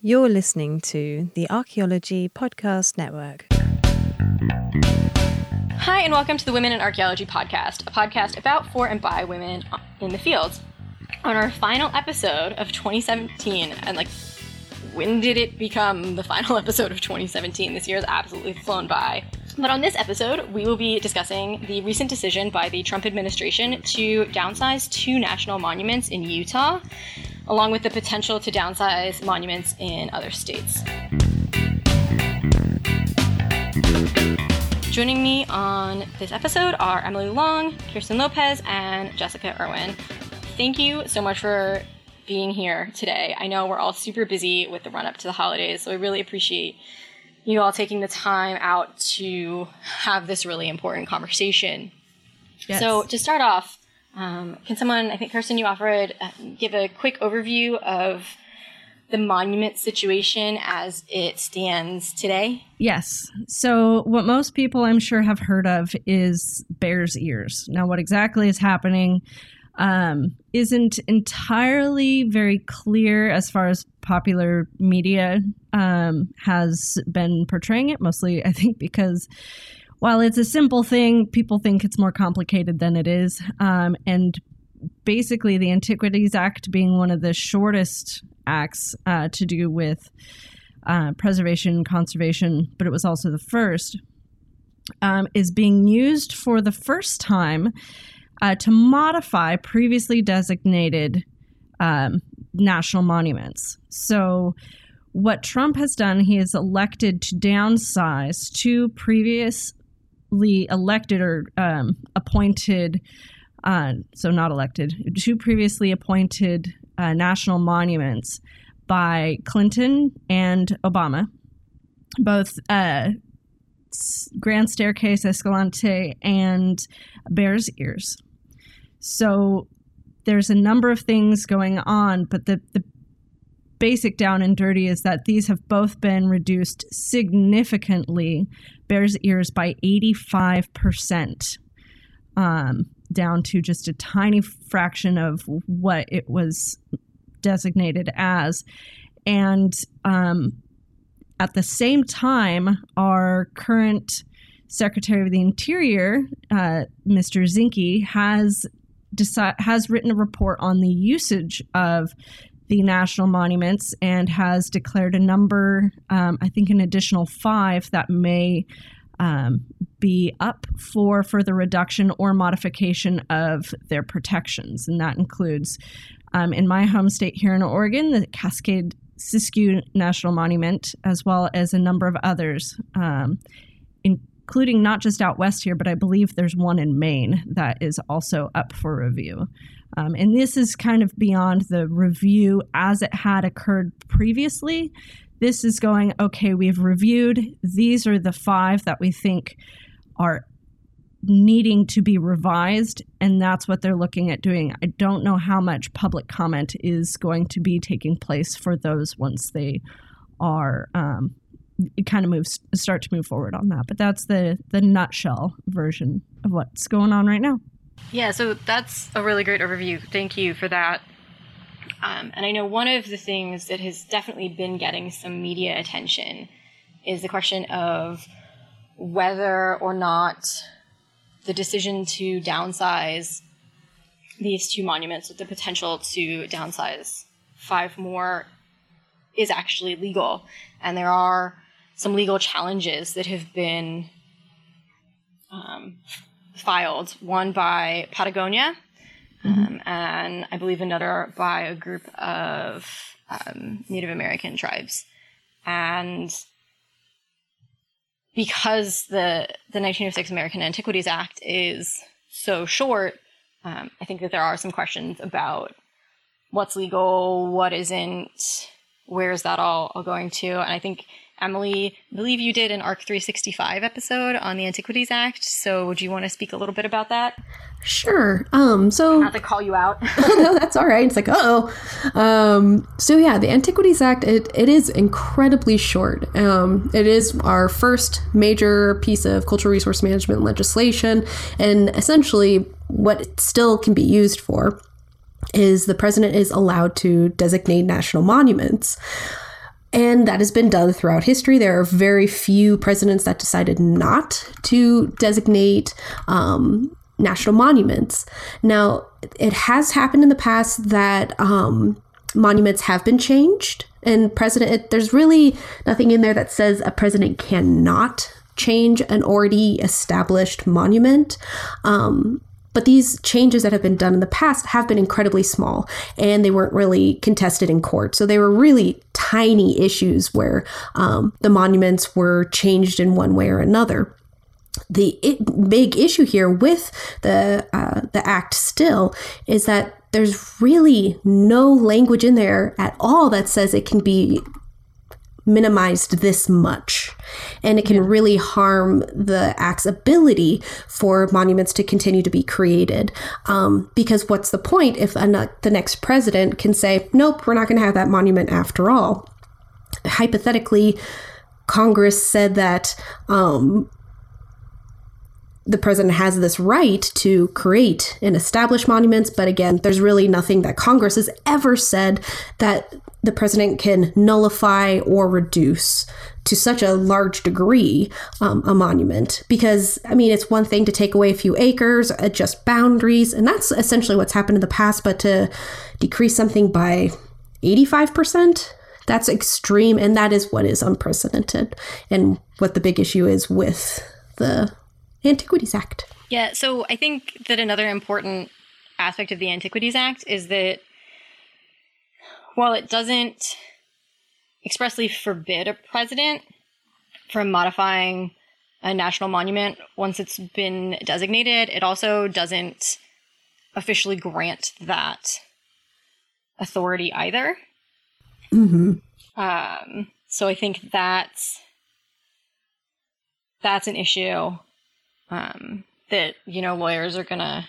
You're listening to the Archaeology Podcast Network. Hi, and welcome to the Women in Archaeology Podcast, a podcast about, for, and by women in the field. On our final episode of 2017, and like, when did it become the final episode of 2017? This year has absolutely flown by. But on this episode, we will be discussing the recent decision by the Trump administration to downsize two national monuments in Utah along with the potential to downsize monuments in other states. Joining me on this episode are Emily Long, Kirsten Lopez, and Jessica Irwin. Thank you so much for being here today. I know we're all super busy with the run up to the holidays, so I really appreciate you all taking the time out to have this really important conversation. Yes. So, to start off, um, can someone, I think Kirsten, you offered, uh, give a quick overview of the monument situation as it stands today? Yes. So, what most people I'm sure have heard of is Bears Ears. Now, what exactly is happening um, isn't entirely very clear as far as popular media um, has been portraying it, mostly, I think, because while it's a simple thing, people think it's more complicated than it is. Um, and basically, the Antiquities Act being one of the shortest acts uh, to do with uh, preservation, conservation, but it was also the first, um, is being used for the first time uh, to modify previously designated um, national monuments. So, what Trump has done, he has elected to downsize two previous elected or um, appointed, uh, so not elected, two previously appointed uh, national monuments by Clinton and Obama, both uh, Grand Staircase, Escalante, and Bears Ears. So there's a number of things going on, but the, the basic down and dirty is that these have both been reduced significantly Bears Ears by 85%, um, down to just a tiny fraction of what it was designated as. And um, at the same time, our current Secretary of the Interior, uh, Mr. Zinke, has deci- has written a report on the usage of the national monuments and has declared a number, um, I think an additional five that may um, be up for further reduction or modification of their protections. And that includes, um, in my home state here in Oregon, the Cascade Siskiyou National Monument, as well as a number of others, um, including not just out west here, but I believe there's one in Maine that is also up for review. Um, and this is kind of beyond the review as it had occurred previously. This is going, okay, we've reviewed. These are the five that we think are needing to be revised, and that's what they're looking at doing. I don't know how much public comment is going to be taking place for those once they are. Um, kind of moves start to move forward on that, but that's the the nutshell version of what's going on right now. Yeah, so that's a really great overview. Thank you for that. Um, and I know one of the things that has definitely been getting some media attention is the question of whether or not the decision to downsize these two monuments with the potential to downsize five more is actually legal. And there are some legal challenges that have been um, filed, one by Patagonia, mm-hmm. um, and I believe another by a group of um, Native American tribes. And because the the 1906 American Antiquities Act is so short, um, I think that there are some questions about what's legal, what isn't, where's that all, all going to, and I think Emily, I believe you did an ARC 365 episode on the Antiquities Act. So, would you want to speak a little bit about that? Sure. Um, so not to call you out. no, that's all right. It's like, oh. Um, so yeah, the Antiquities Act it, it is incredibly short. Um, it is our first major piece of cultural resource management legislation, and essentially what it still can be used for is the president is allowed to designate national monuments. And that has been done throughout history. There are very few presidents that decided not to designate um, national monuments. Now, it has happened in the past that um, monuments have been changed, and president. It, there's really nothing in there that says a president cannot change an already established monument. Um, but these changes that have been done in the past have been incredibly small and they weren't really contested in court. So they were really tiny issues where um, the monuments were changed in one way or another the it, big issue here with the uh, the act still is that there's really no language in there at all that says it can be minimized this much. And it can yeah. really harm the act's ability for monuments to continue to be created. Um, because what's the point if a, the next president can say nope we're not going to have that monument after all. Hypothetically congress said that um, the president has this right to create and establish monuments, but again, there's really nothing that Congress has ever said that the president can nullify or reduce to such a large degree um, a monument. Because, I mean, it's one thing to take away a few acres, adjust boundaries, and that's essentially what's happened in the past, but to decrease something by 85%. That's extreme, and that is what is unprecedented, and what the big issue is with the Antiquities Act. Yeah, so I think that another important aspect of the Antiquities Act is that while it doesn't expressly forbid a president from modifying a national monument once it's been designated, it also doesn't officially grant that authority either. Mm-hmm. Um, so I think that's that's an issue um, that you know lawyers are gonna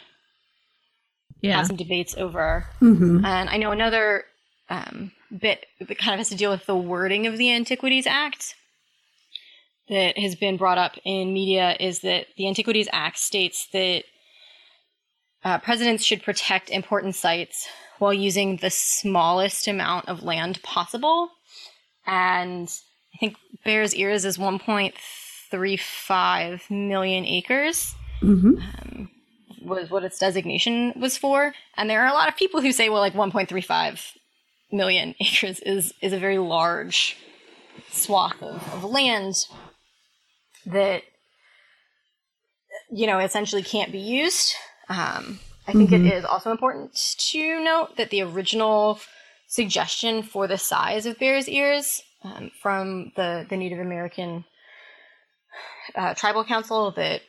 yeah. have some debates over. Mm-hmm. And I know another um, bit that kind of has to deal with the wording of the Antiquities Act that has been brought up in media is that the Antiquities Act states that uh, presidents should protect important sites while using the smallest amount of land possible. And I think Bears Ears is 1.3 1.35 million acres. Mm-hmm. Um, was what its designation was for, and there are a lot of people who say, well, like 1.35 million acres is is a very large swath of, of land that you know essentially can't be used. Um, I think mm-hmm. it is also important to note that the original suggestion for the size of Bears Ears um, from the the Native American uh, tribal council that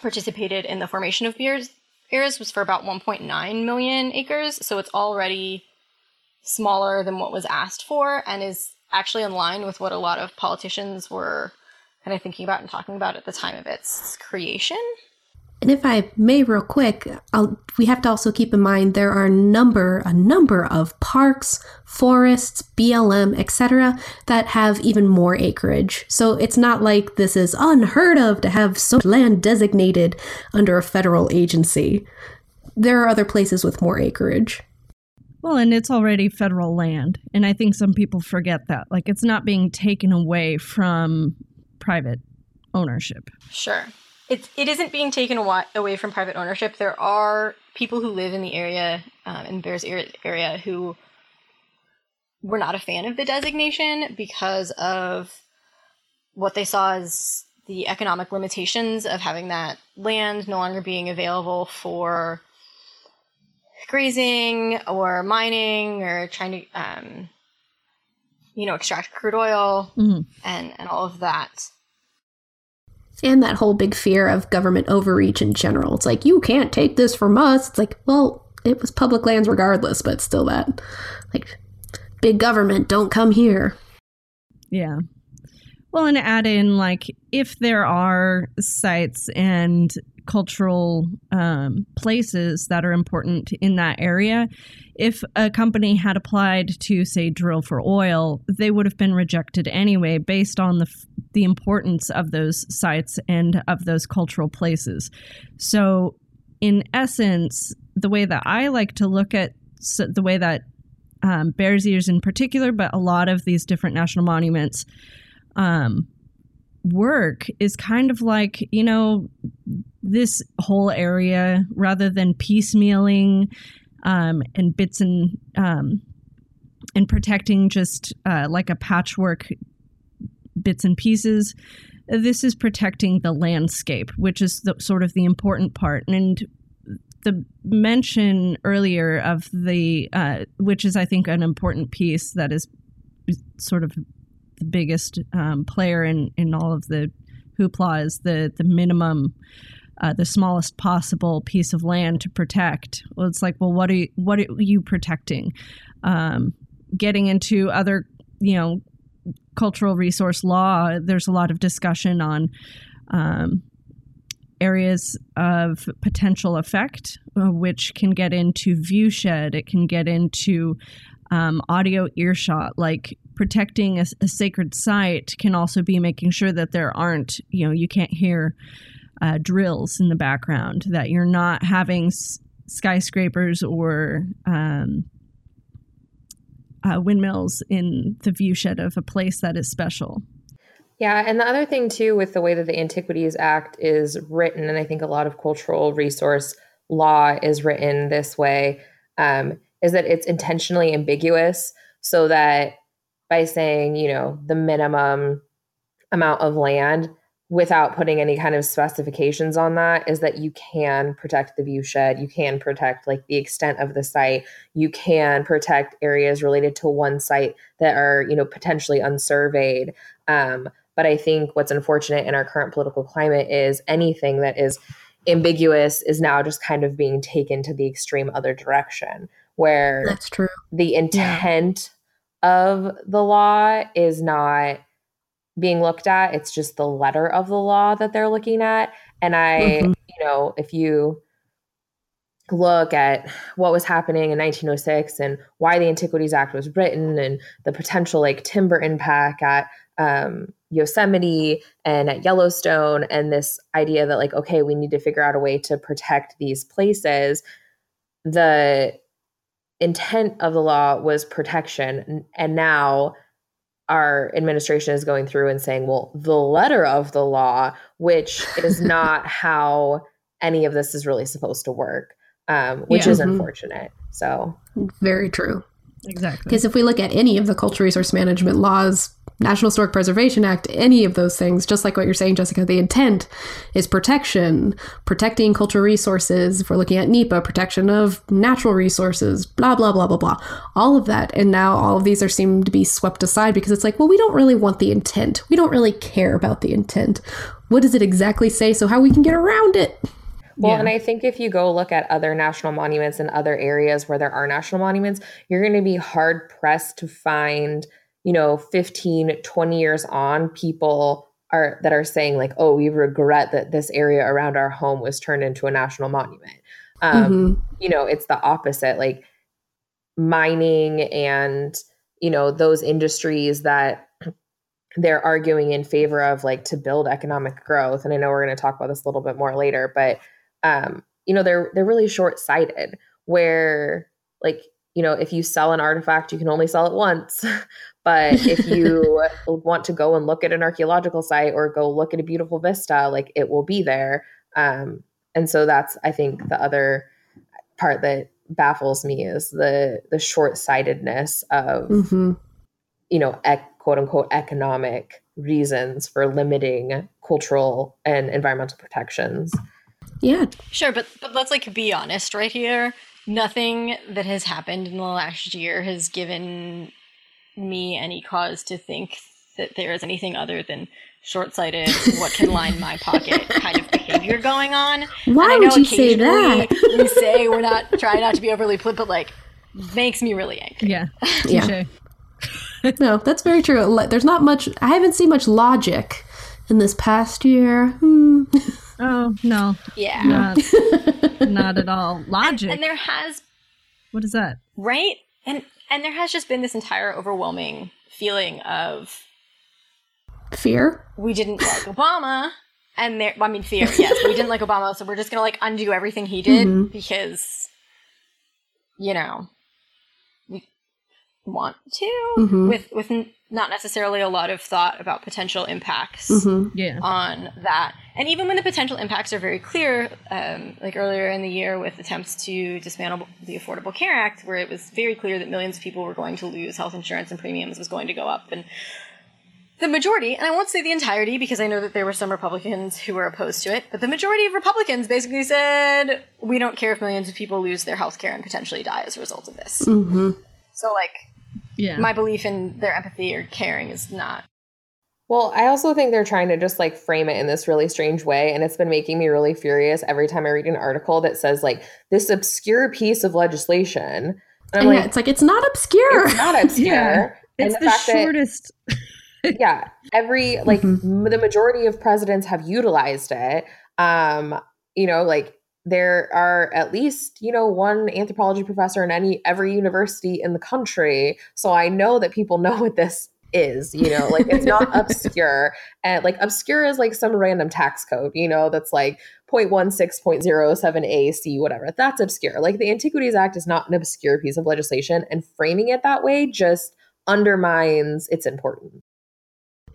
participated in the formation of Bears Ears was for about 1.9 million acres, so it's already smaller than what was asked for and is actually in line with what a lot of politicians were kind of thinking about and talking about at the time of its creation. And if I may, real quick, I'll, we have to also keep in mind there are a number, a number of parks, forests, BLM, etc., that have even more acreage. So it's not like this is unheard of to have so much land designated under a federal agency. There are other places with more acreage. Well, and it's already federal land. And I think some people forget that. Like, it's not being taken away from private ownership. Sure it, it isn't being taken away from private ownership. There are people who live in the area, um, in Bears area, who were not a fan of the designation because of what they saw as the economic limitations of having that land no longer being available for grazing or mining or trying to, um, you know, extract crude oil mm-hmm. and, and all of that and that whole big fear of government overreach in general. It's like, you can't take this from us. It's like, well, it was public lands regardless, but still that, like, big government, don't come here. Yeah. Well, and add in, like, if there are sites and cultural um, places that are important in that area. If a company had applied to, say, drill for oil, they would have been rejected anyway based on the, the importance of those sites and of those cultural places. So, in essence, the way that I like to look at the way that um, Bears Ears in particular, but a lot of these different national monuments um, work is kind of like, you know, this whole area rather than piecemealing um, and bits and um, and protecting just uh, like a patchwork bits and pieces. This is protecting the landscape, which is the, sort of the important part. And the mention earlier of the, uh, which is I think an important piece that is sort of the biggest um, player in in all of the hoopla is the the minimum. Uh, the smallest possible piece of land to protect. Well, it's like, well, what are you, what are you protecting? Um, getting into other, you know, cultural resource law, there's a lot of discussion on um, areas of potential effect, uh, which can get into viewshed, it can get into um, audio earshot, like protecting a, a, sacred site can also be making sure that there aren't, you know, you can't hear uh, drills in the background, that you're not having s- skyscrapers or um, uh, windmills in the viewshed of a place that is special. Yeah, and the other thing too with the way that the Antiquities Act is written, and I think a lot of cultural resource law is written this way, um, is that it's intentionally ambiguous so that by saying, you know, the minimum amount of land, without putting any kind of specifications on that is that you can protect the viewshed you can protect like the extent of the site you can protect areas related to one site that are you know potentially unsurveyed um, but i think what's unfortunate in our current political climate is anything that is ambiguous is now just kind of being taken to the extreme other direction where that's true the intent. Of the law is not being looked at. It's just the letter of the law that they're looking at. And I, mm-hmm. you know, if you look at what was happening in 1906 and why the Antiquities Act was written and the potential like timber impact at um, Yosemite and at Yellowstone, and this idea that, like, okay, we need to figure out a way to protect these places. The intent of the law was protection. And now our administration is going through and saying, well, the letter of the law, which is not how any of this is really supposed to work, um, which yeah. is mm-hmm. unfortunate. So, very true. Exactly. Because if we look at any of the cultural resource management laws National Historic Preservation Act, any of those things, just like what you're saying, Jessica, the intent is protection, protecting cultural resources. If we're looking at NEPA, protection of natural resources, blah, blah, blah, blah, blah. All of that. And now all of these are seem to be swept aside because it's like, well, we don't really want the intent. We don't really care about the intent. What does it exactly say? So how we can get around it? Well, yeah. and I think if you go look at other national monuments in other areas where there are national monuments, you're going to be hard pressed to find – you know 15 20 years on people are that are saying like oh we regret that this area around our home was turned into a national monument um, mm-hmm. you know it's the opposite like mining and you know those industries that they're arguing in favor of like to build economic growth and i know we're going to talk about this a little bit more later but um you know they're they're really short-sighted where like you know if you sell an artifact you can only sell it once But if you want to go and look at an archaeological site or go look at a beautiful vista, like it will be there. Um, and so that's, I think, the other part that baffles me is the the short sightedness of, mm-hmm. you know, ec- quote unquote economic reasons for limiting cultural and environmental protections. Yeah, sure, but but let's like be honest right here. Nothing that has happened in the last year has given me any cause to think that there is anything other than short-sighted what can line my pocket kind of behavior going on. Why would you say that? we say we're not trying not to be overly flip but like makes me really angry. Yeah yeah. no that's very true. There's not much i haven't seen much logic in this past year. Hmm. oh no yeah not, not at all logic and, and there has what is that right and and there has just been this entire overwhelming feeling of fear. We didn't like Obama, and there. I mean, fear. Yes, we didn't like Obama, so we're just gonna like undo everything he did mm-hmm. because, you know, we want to, Mhm. with with n- not necessarily a lot of thought about potential impacts Mhm. Yeah. on that. And even when the potential impacts are very clear, um, like earlier in the year with attempts to dismantle the Affordable Care Act, where it was very clear that millions of people were going to lose health insurance and premiums was going to go up. And the majority, and I won't say the entirety because I know that there were some Republicans who were opposed to it, but the majority of Republicans basically said, we don't care if millions of people lose their health care and potentially die as a result of this. Mhm. So, like, Yeah. my belief in their empathy or caring is not Well, I also think they're trying to just like frame it in this really strange way. And it's been making me really furious every time I read an article that says like this obscure piece of legislation. And I'm And yeah, it's like it's not obscure. it's not obscure. Yeah. And it's the, fact that- shortest. yeah every like Mhm. m- the majority of presidents have utilized it um you know like there are at least you know one anthropology professor in any every university in the country. So i know that people know what this is you know like it's not obscure. And like obscure is like some random tax code you know that's like 0.16.07 ac whatever. That's obscure. Like the antiquities act is not an obscure piece of legislation and framing it that way just undermines its importance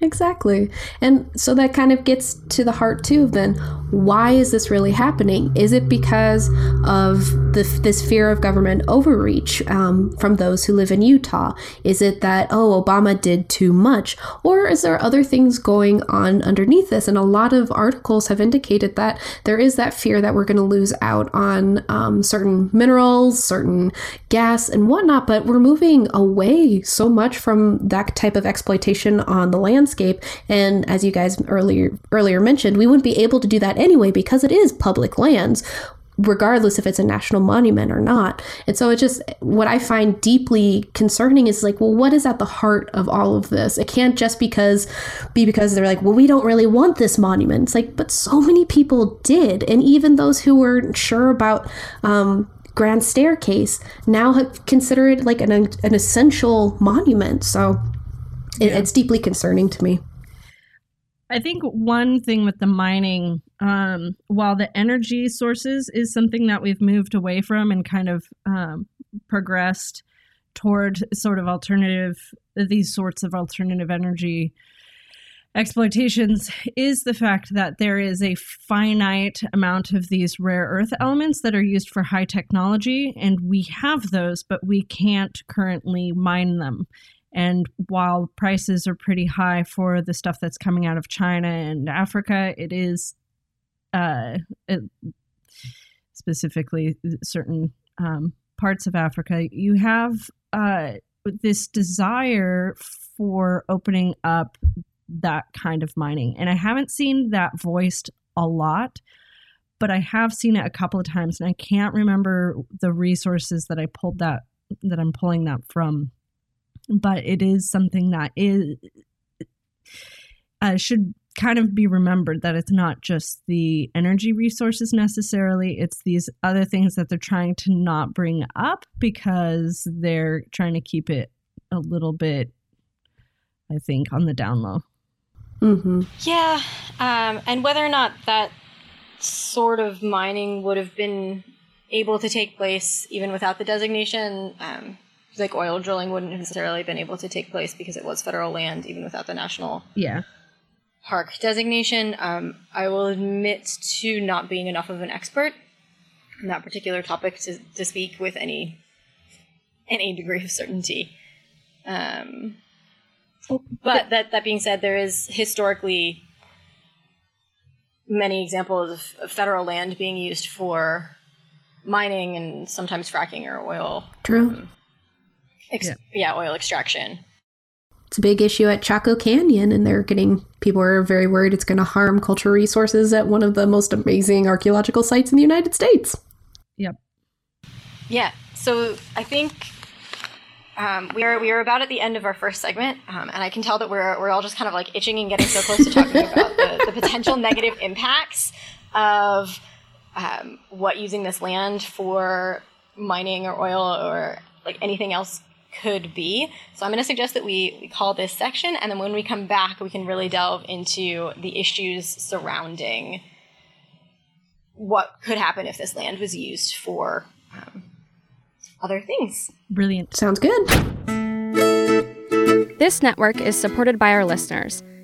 Exactly. And so that kind of gets to the heart too of then why is this really happening? Is it because of the, this fear of government overreach um, from those who live in Utah? Is it that, oh, Obama did too much? Or is there other things going on underneath this? And a lot of articles have indicated that there is that fear that we're going to lose out on um, certain minerals, certain gas, and whatnot. But we're moving away so much from that type of exploitation on the landscape. And as you guys earlier earlier mentioned, we wouldn't be able to do that anyway because it is public lands regardless if it's a national monument or not. And so it just what I find deeply concerning is like, well, what is at the heart of all of this? It can't just because be because they're like, well, we don't really want this monument. It's like, but so many people did, and even those who weren't sure about um, Grand Staircase now have consider it like an an essential monument. So it, it's deeply concerning to me. I think one thing with the mining, um, while the energy sources is something that we've moved away from and kind of um, progressed toward sort of alternative, these sorts of alternative energy exploitations, is the fact that there is a finite amount of these rare earth elements that are used for high technology, and we have those, but we can't currently mine them. And while prices are pretty high for the stuff that's coming out of China and Africa, it is uh, it, specifically certain um, parts of Africa, you have uh, this desire for opening up that kind of mining. And I haven't seen that voiced a lot, but I have seen it a couple of times, and I can't remember the resources that I pulled that that I'm pulling that from but it is something that is uh, should kind of be remembered that it's not just the energy resources necessarily it's these other things that they're trying to not bring up because they're trying to keep it a little bit i think on the down low Mm-hmm. Yeah, um, and whether or not that sort of mining would have been able to take place even without the designation, um, like oil drilling wouldn't have necessarily been able to take place because it was federal land, even without the national yeah park designation. Um, I will admit to not being enough of an expert on that particular topic to, to speak with any any degree of certainty. Um, but that that being said, there is historically many examples of, of federal land being used for mining and sometimes fracking or oil, True. Ex- Yeah. yeah, oil extraction. It's a big issue at Chaco Canyon, and they're getting people are very worried it's going to harm cultural resources at one of the most amazing archaeological sites in the United States. yep Yeah. So I think um, we are we are about at the end of our first segment, um, and I can tell that we're we're all just kind of like itching and getting so close to talking about the, the potential negative impacts of um, what using this land for mining or oil or like anything else could be. So I'm going to suggest that we, we call this section, and then when we come back, we can really delve into the issues surrounding what could happen if this land was used for um, other things. brilliant Sounds good. This network is supported by our listeners.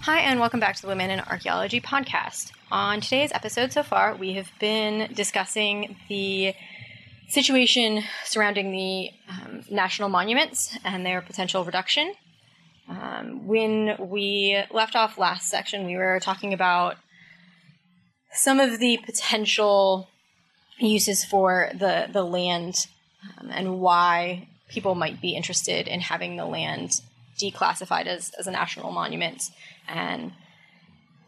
Hi, and welcome back to the Women in Archaeology podcast. On today's episode so far, we have been discussing the situation surrounding the um, national monuments and their potential reduction. Um, when we left off last section, we were talking about some of the potential uses for the the land um, and why people might be interested in having the land declassified as, as a national monument. And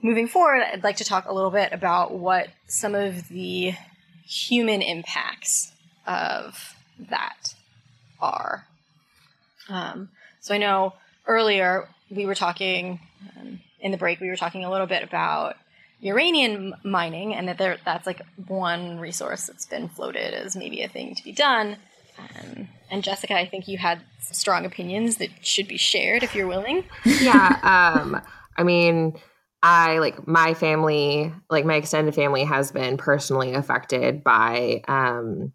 moving forward, I'd like to talk a little bit about what some of the human impacts of that are. Um, so I know earlier we were talking um, in the break, we were talking a little bit about uranium mining and that there, that's like one resource that's been floated as maybe a thing to be done. Um, and Jessica, I think you had strong opinions that should be shared if you're willing. yeah. Um, I mean, I like my family, like my extended family has been personally affected by um,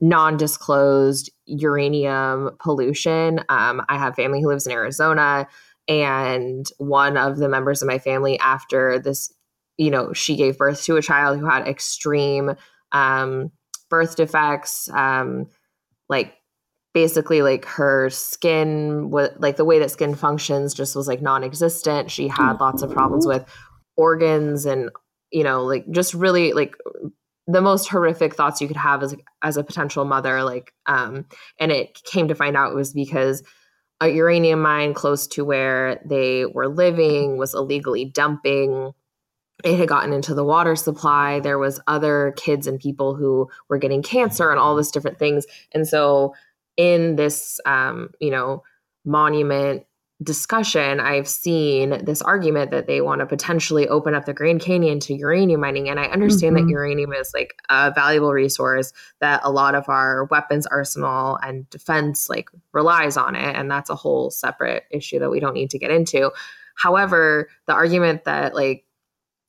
non disclosed uranium pollution. Um, I have family who lives in Arizona, and one of the members of my family, after this, you know, she gave birth to a child who had extreme um, birth defects. Um, like basically like her skin what like the way that skin functions just was like non-existent. She had lots of problems with organs and you know like just really like the most horrific thoughts you could have as as a potential mother like um and it came to find out it was because a uranium mine close to where they were living was illegally dumping it had gotten into the water supply. There was other kids and people who were getting cancer and all this different things. And so in this um, you know monument discussion i've seen this argument that they want to potentially open up the grand canyon to uranium mining. And i understand mm-hmm. that uranium is like a valuable resource that a lot of our weapons arsenal and defense like relies on it. And that's a whole separate issue that we don't need to get into. However the argument that like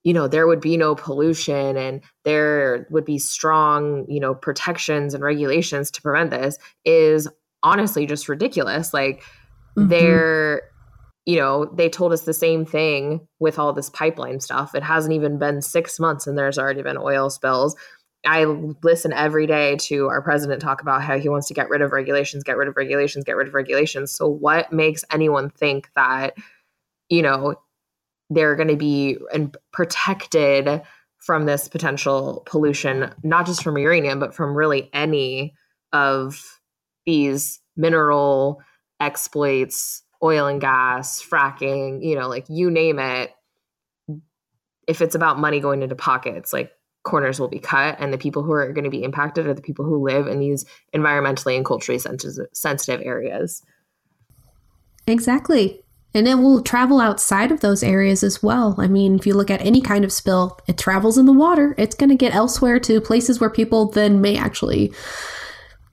you know there would be no pollution and there would be strong you know protections and regulations to prevent this is honestly just ridiculous like mm-hmm. they're you know they told us the same thing with all this pipeline stuff it hasn't even been 6 months and there's already been oil spills I listen every day to our president talk about how he wants to get rid of regulations, get rid of regulations, get rid of regulations. So, what makes anyone think that, you know, they're going to be protected from this potential pollution, not just from uranium, but from really any of these mineral exploits, oil and gas, fracking, you know, like you name it. If it's about money going into pockets, like corners will be cut, and the people who are going to be impacted are the people who live in these environmentally and culturally sensitive areas. Exactly. And it will travel outside of those areas as well. I mean, if you look at any kind of spill, it travels in the water. It's going to get elsewhere to places where people then may actually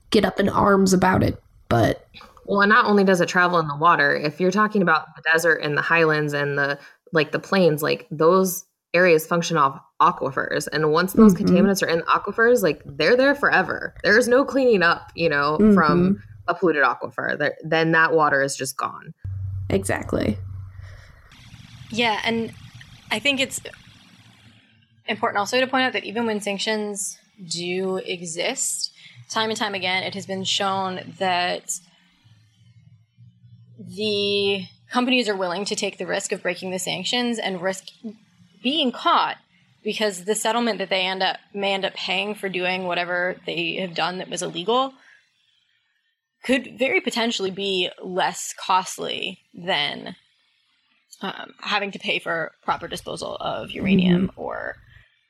get up in arms about it. But well, and not only does it travel in the water, if you're talking about the desert and the highlands and the like the plains, like those areas function off aquifers. And once those mm-hmm. contaminants are in the aquifers, like they're there forever. There's no cleaning up, you know, mm-hmm. from a polluted aquifer. Then that water is just gone. Exactly. Yeah, and I think it's important also to point out that even when sanctions do exist, time and time again, it has been shown that the companies are willing to take the risk of breaking the sanctions and risk being caught because the settlement that they end up may end up paying for doing whatever they have done that was illegal could very potentially be less costly than um, having to pay for proper disposal of uranium mm-hmm. or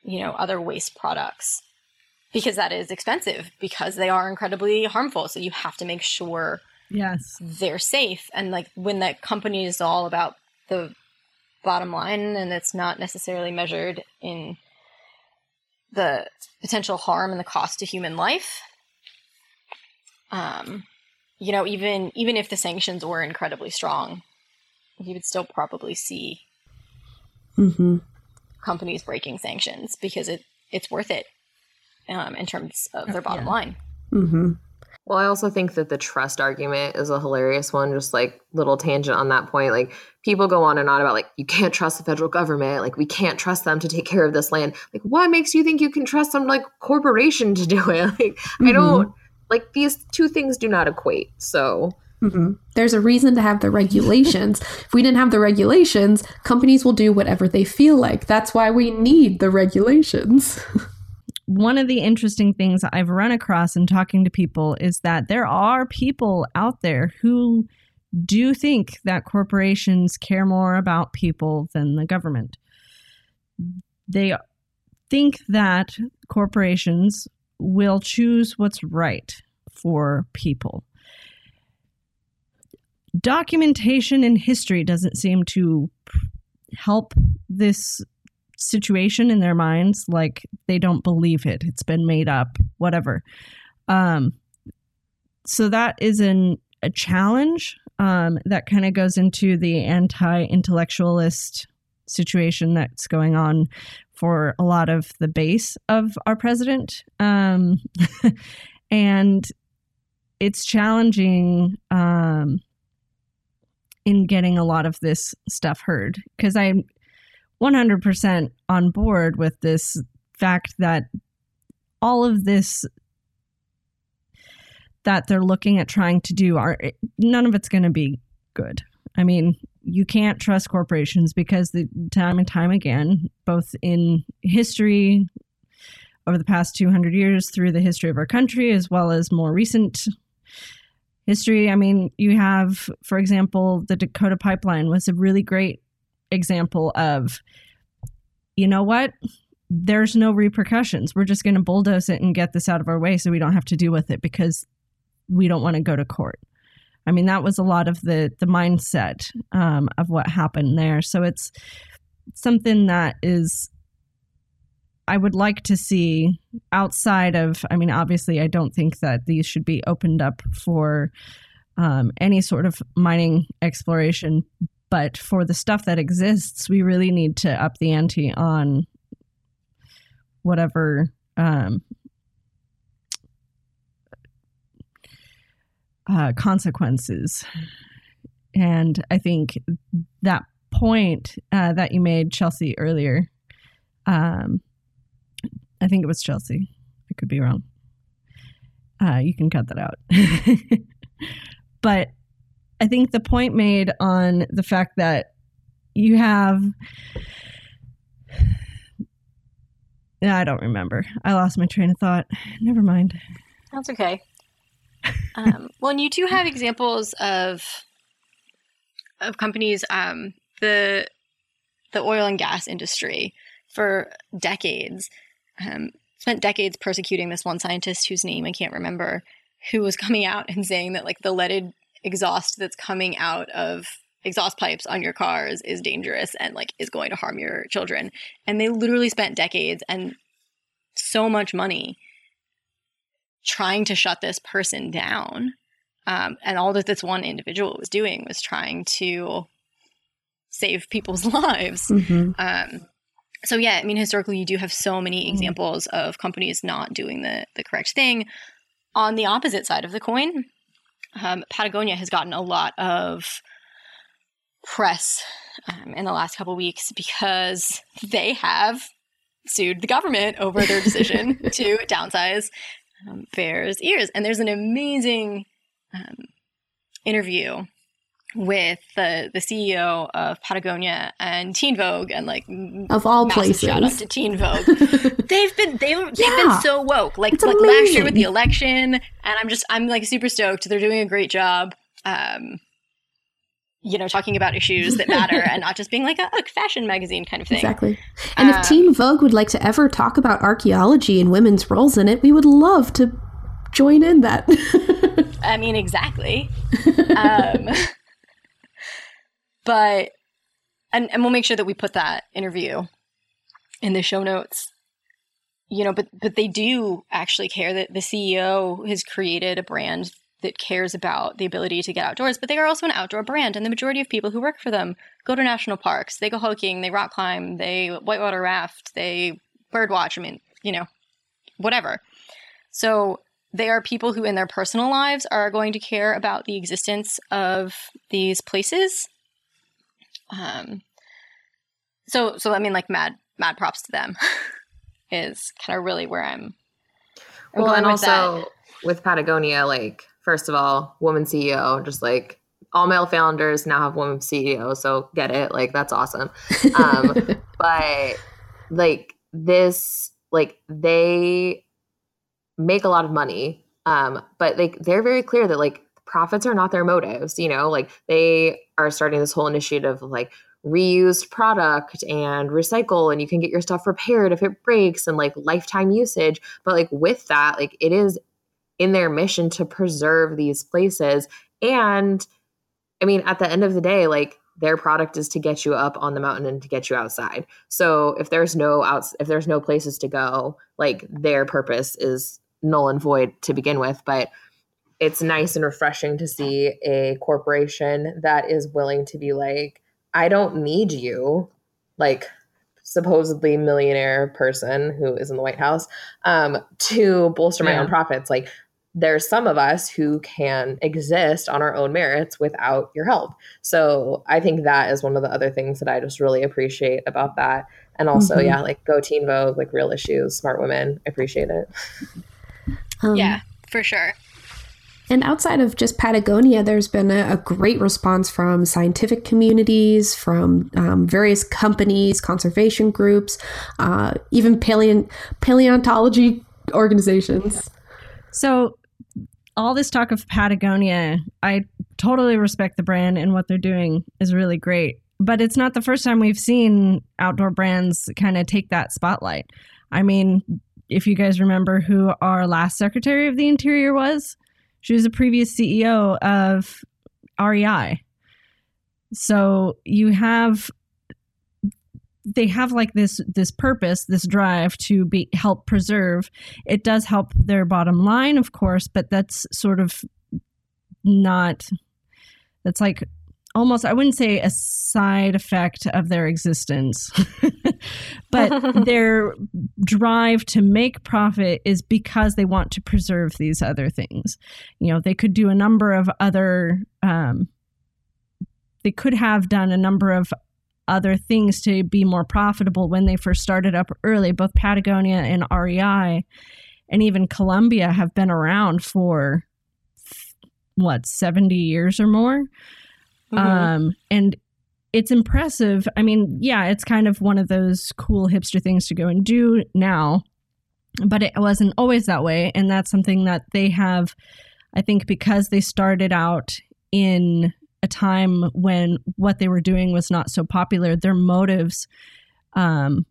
you know other waste products because that is expensive because they are incredibly harmful so you have to make sure Yes. they're safe. And like when that company is all about the bottom line and it's not necessarily measured in the potential harm and the cost to human life. Um, you know, even even if the sanctions were incredibly strong, you would still probably see Mm-hmm. companies breaking sanctions because it it's worth it um, in terms of their bottom Yeah. line. Mm-hmm. Well, I also think that the trust argument is a hilarious one. Just like little tangent on that point. Like people go on and on about like you can't trust the federal government. Like we can't trust them to take care of this land. Like what makes you think you can trust some like corporation to do it? Like I don't like these two things do not equate. So hmm There's a reason to have the regulations. if we didn't have the regulations, companies will do whatever they feel like. That's why we need the regulations. one of the interesting things I've run across in talking to people is that there are people out there who do think that corporations care more about people than the government. They think that corporations will choose what's right for people. Documentation and history doesn't seem to help this situation in their minds like they don't believe it it's been made up whatever um so that is an a challenge um that kind of goes into the anti-intellectualist situation that's going on for a lot of the base of our president um and it's challenging um in getting a lot of this stuff heard because i'm 100% on board with this fact that all of this that they're looking at trying to do are none of it's going to be good. I mean, you can't trust corporations because the time and time again, both in history over the past 200 years through the history of our country as well as more recent history, I mean, you have for example, the Dakota pipeline was a really great example of you know what? There's no repercussions. We're just going to bulldoze it and get this out of our way so we don't have to deal with it because we don't want to go to court i mean that was a lot of the the mindset um, of what happened there. So it's something that is i would like to see outside of i mean obviously i don't think that these should be opened up for um, any sort of mining exploration but for the stuff that exists, we really need to up the ante on whatever um, uh, consequences. And I think that point uh, that you made, Chelsea, earlier, um, I think it was Chelsea. I could be wrong. Uh, you can cut that out. but I think the point made on the fact that you have. I don't remember. I lost my train of thought. Never mind. That's okay. Um, well, and you do have examples of of companies, um, the the oil and gas industry for decades um, spent decades persecuting this one scientist whose name I can't remember, who was coming out and saying that like the leaded exhaust that's coming out of exhaust pipes on your cars is dangerous and like is going to harm your children. And they literally spent decades and so much money trying to shut this person down. Um, and all that this one individual was doing was trying to save people's lives. Mm-hmm. Um, so yeah, I mean, historically, you do have so many examples of companies not doing the the correct thing. On the opposite side of the coin, um, Patagonia has gotten a lot of press um, in the last couple weeks because they have sued the government over their decision to downsize um, Bears Ears. And there's an amazing um, interview with the the CEO of Patagonia and Teen Vogue and like Of all places. shout out to Teen Vogue. they've been they they've been so woke. Like It's like last year with the election, and I'm just I'm like super stoked. They're doing a great job. Um, you know, talking about issues that matter and not just being like a, a fashion magazine kind of thing. Exactly. And Um, if Teen Vogue would like to ever talk about archaeology and women's roles in it, we would love to join in that. I mean, exactly. um, but, and, and we'll make sure that we put that interview in the show notes. You know, but but they do actually care that the CEO has created a brand that cares about the ability to get outdoors, but they are also an outdoor brand. And the majority of people who work for them go to national parks, they go hiking, they rock climb, they whitewater raft, they bird watch. I mean, you know, whatever. So they are people who, in their personal lives, are going to care about the existence of these places. Um, so, so I mean, like, mad, mad props to them. is kind of really where I'm. I'm well, and with also that. with Patagonia, like first of all, woman CEO, just like all male founders now have women CEO, so get it, like that's awesome. Um, but like this, like they make a lot of money, um, but like they're very clear that like profits are not their motives. You know, like they are starting this whole initiative of like reused product and recycle and you can get your stuff repaired if it breaks and like lifetime usage but like with that like it is in their mission to preserve these places and i mean at the end of the day like their product is to get you up on the mountain and to get you outside so if there's no outs if there's no places to go like their purpose is null and void to begin with but it's nice and refreshing to see a corporation that is willing to be like I don't need you, like supposedly millionaire person who is in the White House, um, to bolster my yeah. own profits. Like there's some of us who can exist on our own merits without your help. So I think that is one of the other things that I just really appreciate about that. And also, mm-hmm. yeah, like go Teen Vogue, like real issues, smart women. I appreciate it. Um, yeah, for sure. And outside of just Patagonia, there's been a, a great response from scientific communities, from um, various companies, conservation groups, uh, even paleo- paleontology organizations. So, all this talk of Patagonia, I totally respect the brand and what they're doing is really great. But it's not the first time we've seen outdoor brands kind of take that spotlight. I mean, if you guys remember who our last Secretary of the Interior was, she was a previous CEO of REI. So you have they have like this this purpose, this drive to be help preserve. It does help their bottom line, of course, but that's sort of not that's like almost I wouldn't say a side effect of their existence. but their drive to make profit is because they want to preserve these other things. You know, they could do a number of other um, they could have done a number of other things to be more profitable when they first started up early. Both Patagonia and REI and even Columbia have been around for what, 70 years or more. Mm-hmm. Um, and it's impressive. I mean, yeah, it's kind of one of those cool hipster things to go and do now, but it wasn't always that way. And that's something that they have, I think, because they started out in a time when what they were doing was not so popular, their motives um,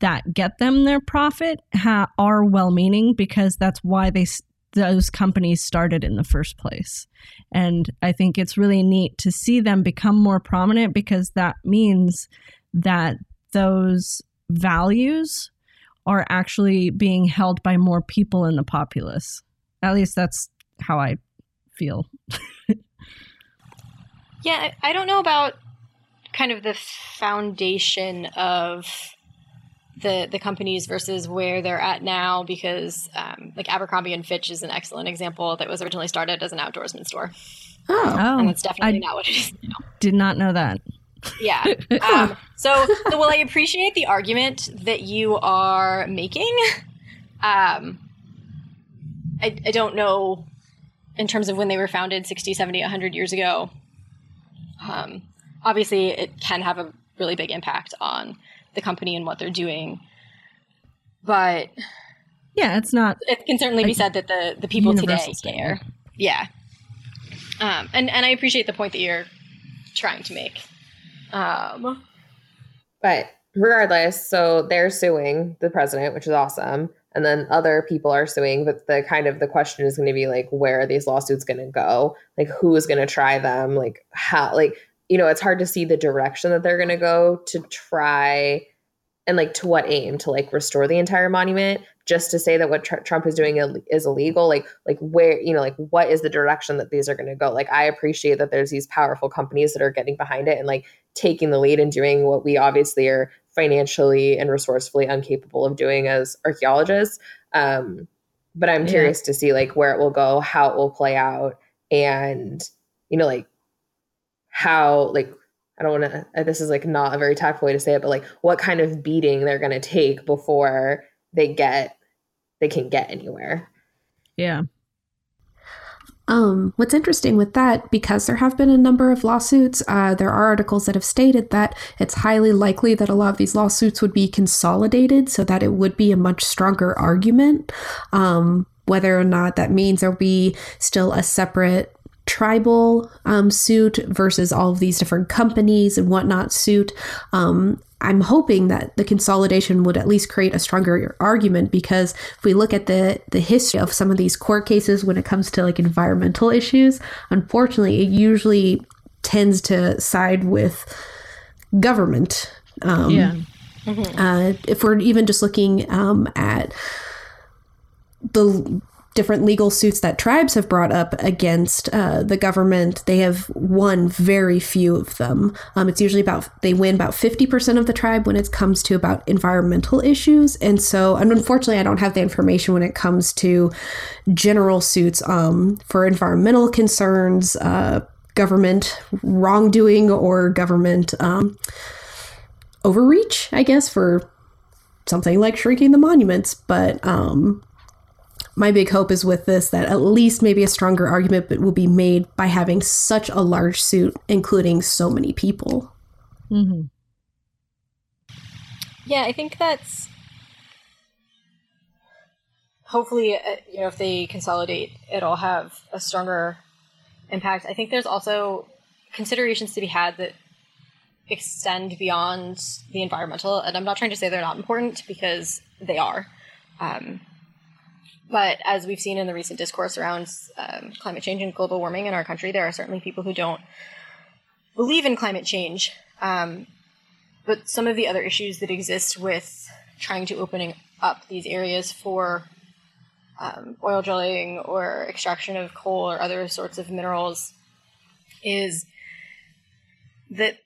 that get them their profit ha- are well meaning because that's why they those companies started in the first place. And I think it's really neat to see them become more prominent because that means that those values are actually being held by more people in the populace. At least that's how I feel. yeah, I don't know about kind of the foundation of the the companies versus where they're at now because um, like Abercrombie and Fitch is an excellent example that was originally started as an outdoorsman store. Oh, and it's definitely I not what it is now. Did not know that. Yeah. Um, so, so well, I appreciate the argument that you are making. Um, I, I don't know in terms of when they were founded 60, 70, 100 years ago. Um, obviously, it can have a really big impact on the company and what they're doing. But yeah, it's not. It can certainly be said that the the people today care. Yeah, um, and and I appreciate the point that you're trying to make. Um, but regardless, so they're suing the president, which is awesome. And then other people are suing but the kind of the question is going to be like where are these lawsuits going to go? Like who is going to try them? Like how like you know it's hard to see the direction that they're going to go to try and like to what aim? To like restore the entire monument? Just to say that what tr- Trump is doing is illegal? Like like where you know like what is the direction that these are going to go? Like I appreciate that there's these powerful companies that are getting behind it and like taking the lead and doing what we obviously are financially and resourcefully incapable of doing as archaeologists. Um, but I'm yeah. curious to see like where it will go, how it will play out, and you know, like how like I don't want to. Uh, this is like not a very tactful way to say it, but like what kind of beating they're going to take before they get they can get anywhere. Yeah. Um, what's interesting with that, because there have been a number of lawsuits, uh, there are articles that have stated that it's highly likely that a lot of these lawsuits would be consolidated so that it would be a much stronger argument. Um, whether or not that means there'll be still a separate tribal um, suit versus all of these different companies and whatnot suit. Um, I'm hoping that the consolidation would at least create a stronger argument because if we look at the the history of some of these court cases when it comes to like environmental issues, unfortunately, it usually tends to side with government. Um, yeah. Mm-hmm. Uh, if we're even just looking um, at the different legal suits that tribes have brought up against uh, the government, they have won very few of them. Um, it's usually about, they win about 50% of the tribe when it comes to about environmental issues. And so, and unfortunately, I don't have the information when it comes to general suits um, for environmental concerns, uh, government wrongdoing, or government um, overreach, I guess, for something like shrinking the monuments. But um, my big hope is with this that at least maybe a stronger argument will be made by having such a large suit, including so many people. Mm-hmm. Yeah, I think that's hopefully, uh, you know, if they consolidate, it'll have a stronger impact. I think there's also considerations to be had that extend beyond the environmental, and I'm not trying to say they're not important because they are. Um, but as we've seen in the recent discourse around um, climate change and global warming in our country, there are certainly people who don't believe in climate change. Um, but some of the other issues that exist with trying to opening up these areas for um, oil drilling or extraction of coal or other sorts of minerals is that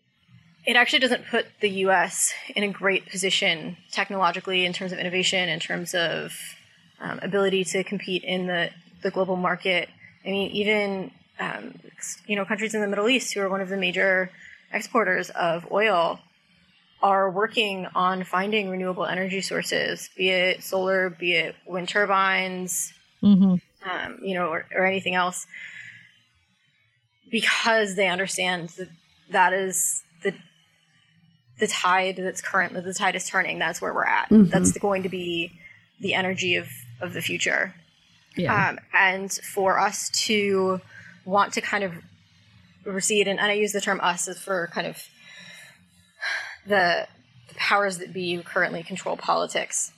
it actually doesn't put the US in a great position technologically in terms of innovation, in terms of um, ability to compete in the, the global market. I mean, even um, you know countries in the Middle East who are one of the major exporters of oil are working on finding renewable energy sources, be it solar, be it wind turbines, mm-hmm. um, you know, or, or, anything else, because they understand that that is the the tide that's currently the tide is turning. That's where we're at. Mm-hmm. That's going to be the energy of of the future. Yeah. Um, and for us to want to kind of recede, and, and I use the term us as for kind of the, the powers that be who currently control politics,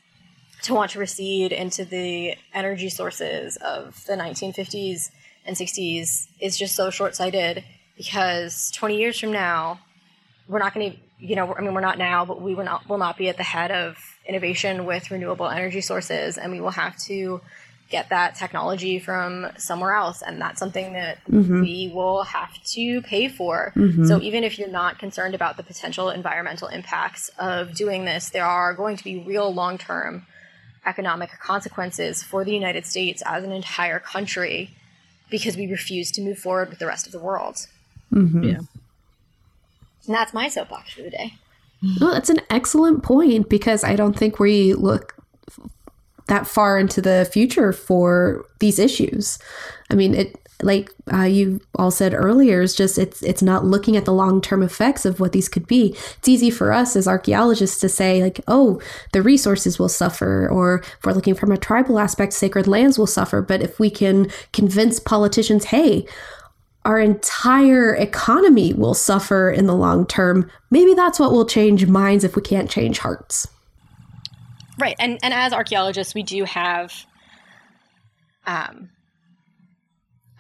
to want to recede into the energy sources of the 1950s and 60s is just so short sighted because 20 years from now, we're not going to, you know, I mean, we're not now, but we will not, will not be at the head of innovation with renewable energy sources, and we will have to get that technology from somewhere else. And that's something that mm-hmm. we will have to pay for. Mm-hmm. So even if you're not concerned about the potential environmental impacts of doing this, there are going to be real long term economic consequences for the United States as an entire country because we refuse to move forward with the rest of the world. Mm-hmm. Yeah. And that's my soapbox for the day. Well, that's an excellent point because I don't think we look that far into the future for these issues. I mean, it like uh, you all said earlier is just it's it's not looking at the long term effects of what these could be. It's easy for us as archaeologists to say like, oh, the resources will suffer, or if we're looking from a tribal aspect, sacred lands will suffer. But if we can convince politicians, hey, our entire economy will suffer in the long term. Maybe that's what will change minds if we can't change hearts. Right, and and as archaeologists, we do have. Um,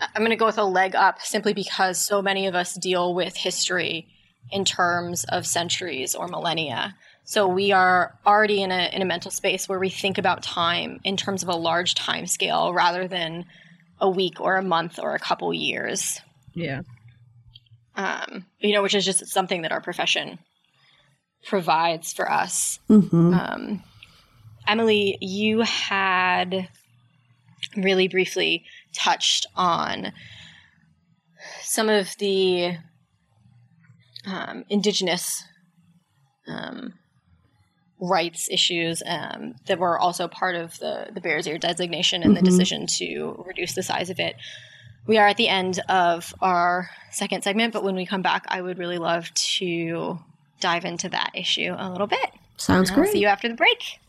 I'm going to go with a leg up simply because so many of us deal with history in terms of centuries or millennia. So we are already in a in a mental space where we think about time in terms of a large time scale rather than a week or a month or a couple years. Yeah. Um, you know, which is just something that our profession provides for us. Mm-hmm. Um, Emily, you had really briefly touched on some of the um, indigenous um, rights issues um, that were also part of the, the Bears Ear designation and Mhm. the decision to reduce the size of it. We are at the end of our second segment, but when we come back, I would really love to dive into that issue a little bit. Sounds great. see you after the break.